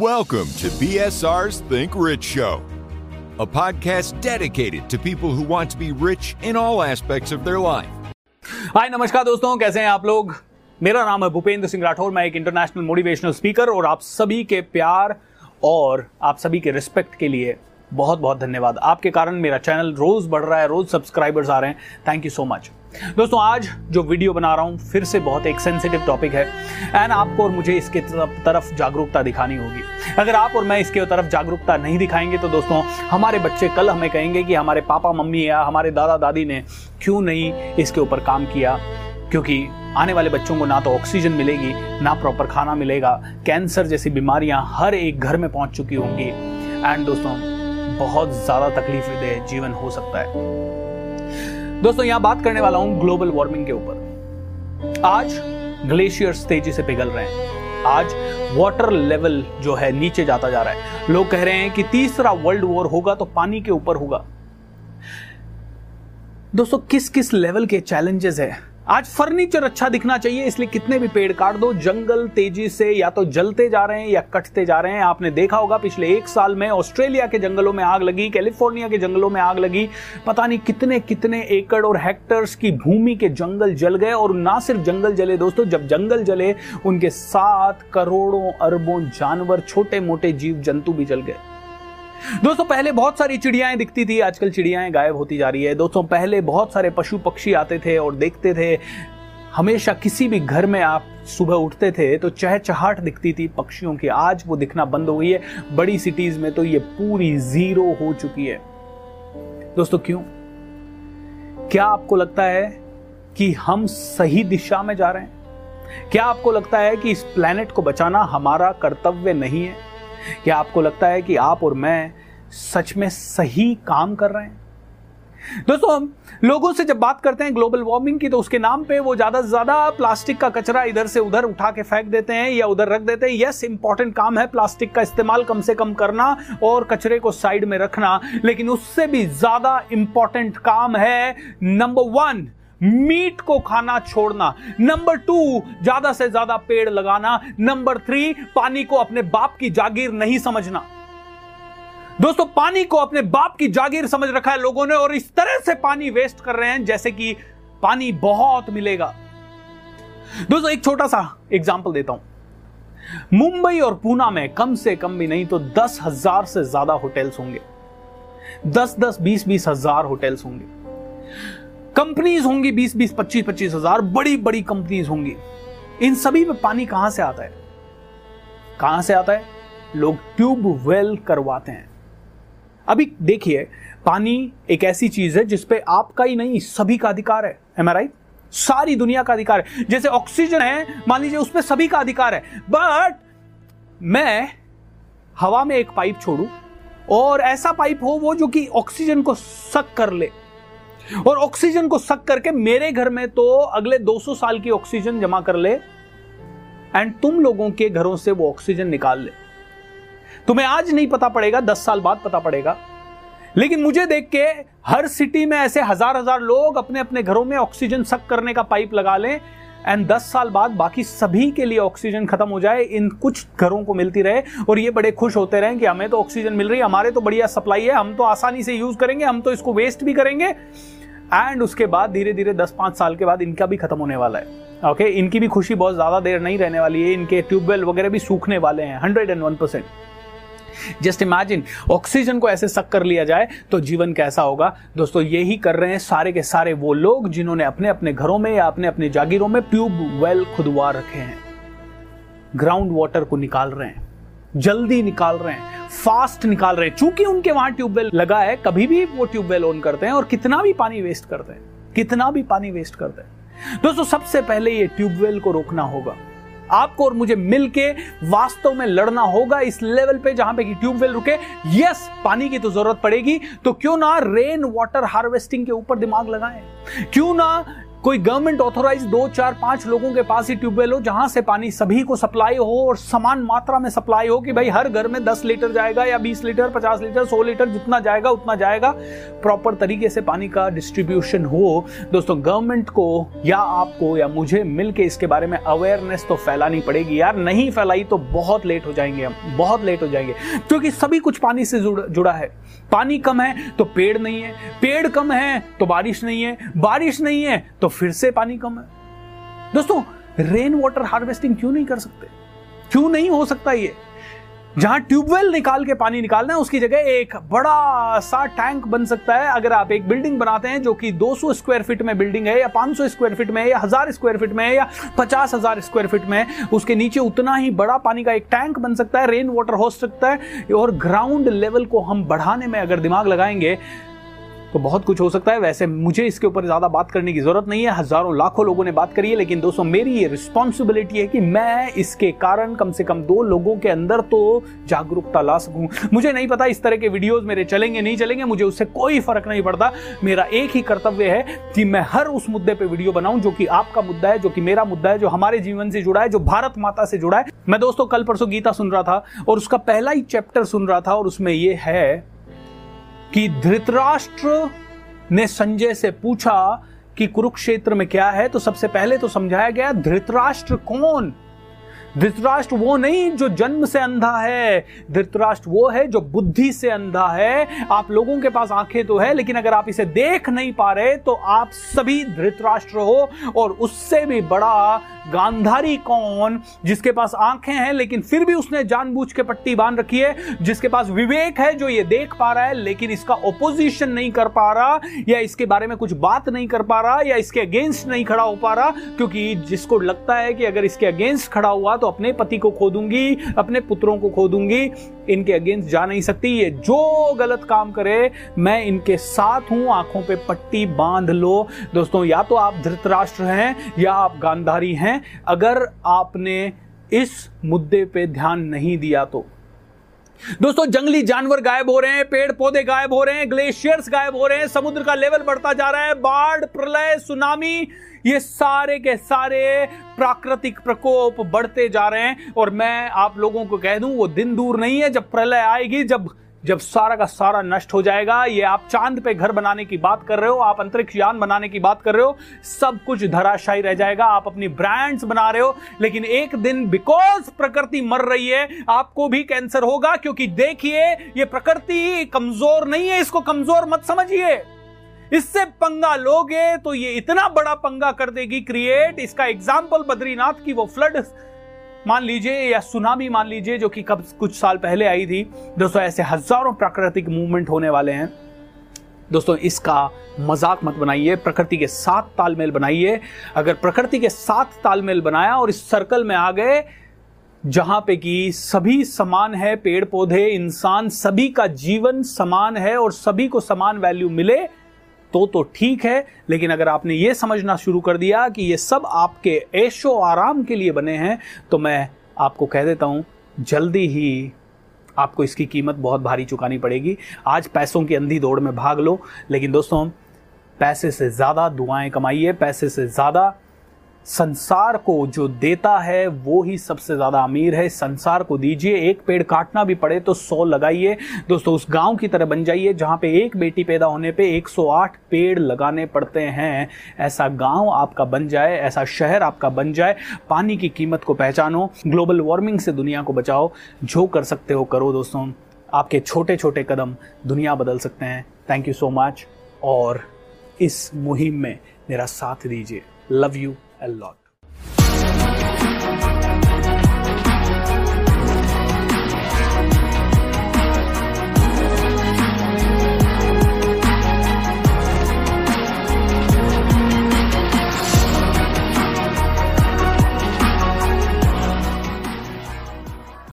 Welcome to BSR's Think Rich Show, a podcast dedicated to people who want to be rich in all aspects of their life. हाय नमस्कार दोस्तों कैसे हैं आप लोग? मेरा नाम है भूपेंद्र सिंह राठौर मैं एक इंटरनेशनल मोटिवेशनल स्पीकर और आप सभी के प्यार और आप सभी के रिस्पेक्ट के लिए बहुत बहुत धन्यवाद। आपके कारण मेरा चैनल रोज बढ़ रहा है रोज सब्सक्राइबर्स आ रहे हैं। थैंक यू सो मच दोस्तों आज जो वीडियो बना रहा हूँ फिर से बहुत एक सेंसिटिव टॉपिक है। एंड आपको और मुझे इसके तरफ़, जागरूकता दिखानी होगी। अगर आप और मैं इसके तरफ़ जागरूकता नहीं दिखाएँगे तो दोस्तों हमारे बच्चे कल हमें कहेंगे कि हमारे पापा मम्मी या हमारे दादा दादी ने क्यों नहीं इसके ऊपर काम किया? क्योंकि आने वाले बच्चों को ना तो ऑक्सीजन मिलेगी ना प्रॉपर खाना मिलेगा। कैंसर जैसी बीमारियाँ हर एक घर में पहुँच चुकी होंगी। एंड दोस्तों बहुत ज़्यादा तकलीफ़ दे जीवन हो सकता है। दोस्तों, यहाँ बात करने वाला हूँ ग्लोबल वार्मिंग के ऊपर। आज ग्लेशियर्स तेज़ी से पिघल रहे हैं। आज वाटर लेवल जो है नीचे जाता जा रहा है। लोग कह रहे हैं कि तीसरा वर्ल्ड वॉर होगा तो पानी के ऊपर होगा। दोस्तों किस किस लेवल के चैलेंजेस है? आज फर्नीचर अच्छा दिखना चाहिए, इसलिए कितने भी पेड़ काट दो, जंगल तेज़ी से या तो जलते जा रहे हैं या कटते जा रहे हैं। आपने देखा होगा, पिछले एक साल में ऑस्ट्रेलिया के जंगलों में आग लगी, कैलिफ़ोर्निया के जंगलों में आग लगी। पता नहीं कितने कितने एकड़ और हेक्टर्स की भूमि के जंगल जल गए, और ना सिर्फ़ जंगल जले दोस्तों, जब जंगल जले, उनके साथ करोड़ों अरबों जानवर छोटे मोटे जीव जंतु भी जल गए। दोस्तों, पहले बहुत सारी चिड़ियाएँ दिखती थी। आजकल चिड़ियाएँ गायब होती जा रही है। दोस्तों, पहले बहुत सारे पशु पक्षी आते थे और देखते थे। हमेशा किसी भी घर में आप सुबह उठते थे तो चहचहाट दिखती थी पक्षियों की। आज वो दिखना बंद हो गई है। बड़ी सिटीज़ में तो ये पूरी ज़ीरो हो चुकी है। दोस्तों, क्यों? क्या आपको लगता है कि हम सही दिशा में जा रहे हैं? क्या आपको लगता है कि इस प्लेनेट को बचाना हमारा कर्तव्य नहीं है? क्या आपको लगता है कि आप और मैं सच में सही काम कर रहे हैं? दोस्तों, हम लोगों से जब बात करते हैं ग्लोबल वार्मिंग की तो उसके नाम पे वो ज़्यादा से ज़्यादा प्लास्टिक का कचरा इधर से उधर उठा के फेंक देते हैं या उधर रख देते हैं। यस इंपॉर्टेंट काम है प्लास्टिक का इस्तेमाल कम से कम करना और कचरे को साइड में रखना, लेकिन उससे भी ज़्यादा इंपॉर्टेंट काम है नंबर वन मीट को खाना छोड़ना। नंबर टू, ज़्यादा से ज़्यादा पेड़ लगाना। नंबर थ्री, पानी को अपने बाप की जागीर नहीं समझना। दोस्तों, पानी को अपने बाप की जागीर समझ रखा है लोगों ने और इस तरह से पानी वेस्ट कर रहे हैं जैसे कि पानी बहुत मिलेगा। दोस्तों, एक छोटा सा एग्ज़ाम्पल देता हूँ। मुंबई और पूना में कम से कम भी नहीं तो दस हज़ार से ज़्यादा होटल्स होंगे। दस दस, बीस बीस हज़ार होटल्स होंगे। कंपनीज़ होंगी बीस बीस, पच्चीस पच्चीस हज़ार, बड़ी बड़ी कंपनीज़ होंगी। इन सभी में पानी कहाँ से आता है? कहाँ से आता है? लोग ट्यूब वेल करवाते हैं। अभी देखिए, पानी एक ऐसी चीज़ है जिसपे आपका ही नहीं, सभी का अधिकार है। एम राइट सारी दुनिया का अधिकार है। जैसे ऑक्सीजन है, मान लीजिए उस पर सभी का अधिकार है। बट मैं हवा में एक पाइप छोड़ू और ऐसा पाइप हो वो जो कि ऑक्सीजन को सक कर ले। और ऑक्सीजन को सक करके मेरे घर में तो अगले 200 साल की ऑक्सीजन जमा कर ले एंड तुम लोगों के घरों से वो ऑक्सीजन निकाल ले। तुम्हें आज नहीं पता पड़ेगा, दस साल बाद पता पड़ेगा, लेकिन मुझे देख के हर सिटी में ऐसे हज़ार हज़ार लोग अपने अपने घरों में ऑक्सीजन सक करने का पाइप लगा लें एंड दस साल बाद बाकी सभी के लिए ऑक्सीजन खत्म हो जाए, इन कुछ घरों को मिलती रहे, और ये बड़े खुश होते रहे कि हमें तो ऑक्सीजन मिल रही है, हमारे तो बढ़िया सप्लाई है, हम तो आसानी से यूज़ करेंगे, हम तो इसको वेस्ट भी करेंगे। एंड उसके बाद धीरे धीरे दस पाँच साल के बाद इनका भी खत्म होने वाला है। Okay okay? इनकी भी खुशी बहुत ज़्यादा देर नहीं रहने वाली है। इनके ट्यूबवेल वगैरह भी सूखने वाले हैं hundred and one percent just imagine oxygen को ऐसे सक कर लिया जाए तो जीवन कैसा होगा? दोस्तों, यही कर रहे हैं सारे के सारे वो लोग जिन्होंने अपने अपने घरों में या अपने अपने जागीरों में ट्यूब वेल खुदवा रखे हैं। ग्राउंड वाटर को निकाल रहे हैं। जल्दी निकाल रहे हैं, फास्ट निकाल रहे हैं। चूँकि उनके वहाँ ट्यूबवेल लगा है, कभी भी वो ट्यूबवेल ऑन करते हैं और कितना भी पानी वेस्ट करते हैं, कितना भी पानी वेस्ट करते हैं। दोस्तों, सबसे पहले ये ट्यूबवेल को रोकना होगा। आपको और मुझे मिलके वास्तव में लड़ना होगा इस लेवल पे जहाँ पे कि ट्यूबवेल रुके। यस, पानी की तो ज़रूरत पड़ेगी। तो क्यों ना रेन वाटर हार्वेस्टिंग के ऊपर दिमाग लगाएँ? क्यों ना कोई गवर्नमेंट ऑथोराइज दो, चार, पाँच लोगों के पास ही ट्यूबवेल हो, जहाँ से पानी सभी को सप्लाई हो और समान मात्रा में सप्लाई हो कि भाई हर घर में दस लीटर जाएगा या बीस लीटर, पचास लीटर, सौ लीटर, जितना जाएगा, उतना जाएगा। प्रॉपर तरीके से पानी का डिस्ट्रीब्यूशन हो। दोस्तों गवर्नमेंट को या आपको या मुझे मिलकर इसके बारे में अवेयरनेस तो फैलानी पड़ेगी यार। नहीं फैलाई तो बहुत लेट हो जाएँगे हम, बहुत लेट हो जाएँगे। क्योंकि सभी कुछ पानी से जुड़ा है। पानी कम है तो पेड़ नहीं है, पेड़ कम है तो बारिश नहीं है, बारिश नहीं है तो फिर से पानी कम है। दोस्तों रेन वाटर हार्वेस्टिंग क्यों नहीं कर सकते? क्यों नहीं हो सकता ये? जहाँ ट्यूबवेल निकाल के पानी निकालना है, उसकी जगह एक बड़ा सा टैंक बन सकता है। अगर आप एक बिल्डिंग बनाते हैं जो कि 200 स्क्वायर फीट में बिल्डिंग है, या 500 स्क्वायर फीट में है, या हज़ार स्क्वायर फीट में है, या पचास हज़ार स्क्वायर फीट में है, उसके नीचे उतना ही बड़ा पानी का एक टैंक बन सकता है रेन वाटर हो सकता है, और ग्राउंड लेवल को हम बढ़ाने में अगर दिमाग लगाएँगे तो बहुत कुछ हो सकता है। वैसे मुझे इसके ऊपर ज़्यादा बात करने की ज़रूरत नहीं है। हज़ारों, लाखों लोगों ने बात करी है, लेकिन दोस्तों, मेरी ये रिस्पॉन्सिबिलिटी है कि मैं इसके कारण कम से कम दो लोगों के अंदर तो जागरूकता ला सकूँ। मुझे नहीं पता इस तरह के वीडियोस मेरे चलेंगे, नहीं चलेंगे, मुझे उससे कोई फ़र्क नहीं पड़ता। मेरा एक ही कर्तव्य है कि मैं हर उस मुद्दे पर वीडियो बनाऊँ जो कि आपका मुद्दा है, जो कि मेरा मुद्दा है, जो हमारे जीवन से जुड़ा है, जो भारत माता से जुड़ा है। मैं दोस्तों, कल परसों गीता सुन रहा था और उसका पहला ही चैप्टर सुन रहा था और उसमें यह है कि धृतराष्ट्र ने संजय से पूछा कि कुरुक्षेत्र में क्या है तो सबसे पहले तो समझाया गया, धृतराष्ट्र कौन? धृतराष्ट्र वो नहीं जो जन्म से अंधा है। धृतराष्ट्र वो है जो बुद्धि से अंधा है। आप लोगों के पास आँखें तो है, लेकिन अगर आप इसे देख नहीं पा रहे तो आप सभी धृतराष्ट्र हो। और उससे भी बड़ा गांधारी कौन, जिसके पास आँखें हैं, लेकिन फिर भी उसने जानबूझ के पट्टी बाँध रखी है, जिसके पास विवेक है जो ये देख पा रहा है, लेकिन इसका ओपोजिशन नहीं कर पा रहा, या इसके बारे में कुछ बात नहीं कर पा रहा, या इसके अगेंस्ट नहीं खड़ा हो पा रहा, क्योंकि जिसको लगता है कि अगर इसके अगेंस्ट खड़ा हुआ तो अपने पति को खो दूँगी अपने पुत्रों को खो दूँगी इनके अगेंस्ट जा नहीं सकती। ये जो गलत काम करे, मैं इनके साथ हूँ, आँखों पे पट्टी बाँध लो। दोस्तों, या तो आप धृतराष्ट्र हैं, या आप गांधारी हैं। अगर आपने इस मुद्दे पे ध्यान नहीं दिया तो। दोस्तों, जंगली जानवर गायब हो रहे हैं पेड़ पौधे गायब हो रहे हैं ग्लेशियर्स गायब हो रहे हैं, समुद्र का लेवल बढ़ता जा रहा है, बाढ़, प्रलय सुनामी ये सारे के सारे प्राकृतिक प्रकोप बढ़ते जा रहे हैं। और मैं आप लोगों को कह दूँ, वो दिन दूर नहीं है जब प्रलय आएगी, जब जब सारा का सारा नष्ट हो जाएगा, ये आप चाँद पे घर बनाने की बात कर रहे हो, आप अंतरिक्ष यान बनाने की बात कर रहे हो, सब कुछ धराशायी रह जाएगा, आप अपनी ब्रांड्स बना रहे हो, लेकिन एक दिन बिकॉज़ प्रकृति मर रही है, आपको भी कैंसर होगा, क्योंकि देखिए, ये प्रकृति कमज़ोर नहीं है, इसको कमज़ोर मत समझिए। इससे पंगा लोगे तो ये इतना बड़ा पंगा कर देगी क्रिएट इसका एग्ज़ाम्पल बद्रीनाथ की वो फ्लड मान लीजिए या सुनामी मान लीजिए, जो कि कब कुछ साल पहले आई थी, दोस्तों, ऐसे हज़ारों प्राकृतिक मूवमेंट होने वाले हैं। दोस्तों, इसका मज़ाक मत बनाइए, प्रकृति के साथ तालमेल बनाइए। अगर प्रकृति के साथ तालमेल बनाया और इस सर्कल में आ गए, जहाँ पे कि सभी समान है पेड़ पौधे इंसान, सभी का जीवन समान है और सभी को समान वैल्यू मिले तो तो ठीक है, लेकिन अगर आपने ये समझना शुरू कर दिया कि ये सब आपके ऐशो आराम के लिए बने हैं तो मैं आपको कह देता हूँ, जल्दी ही आपको इसकी कीमत बहुत भारी चुकानी पड़ेगी। आज पैसों की अंधी दौड़ में भाग लो, लेकिन दोस्तों, पैसे से ज़्यादा दुआएँ कमाइए, पैसे से ज़्यादा संसार को जो देता है, वो ही सबसे ज़्यादा अमीर है। संसार को दीजिए। एक पेड़ काटना भी पड़े तो सौ लगाइए। दोस्तों, उस गाँव की तरह बन जाइए, जहाँ पे एक बेटी पैदा होने पे 108 पेड़ लगाने पड़ते हैं। ऐसा गाँव आपका बन जाए, ऐसा शहर आपका बन जाए, पानी की कीमत को पहचानो, ग्लोबल वार्मिंग से दुनिया को बचाओ, जो कर सकते हो करो दोस्तों। आपके छोटे छोटे कदम दुनिया बदल सकते हैं। थैंक यू सो मच और इस मुहिम में मेरा साथ दीजिए। Love you a lot.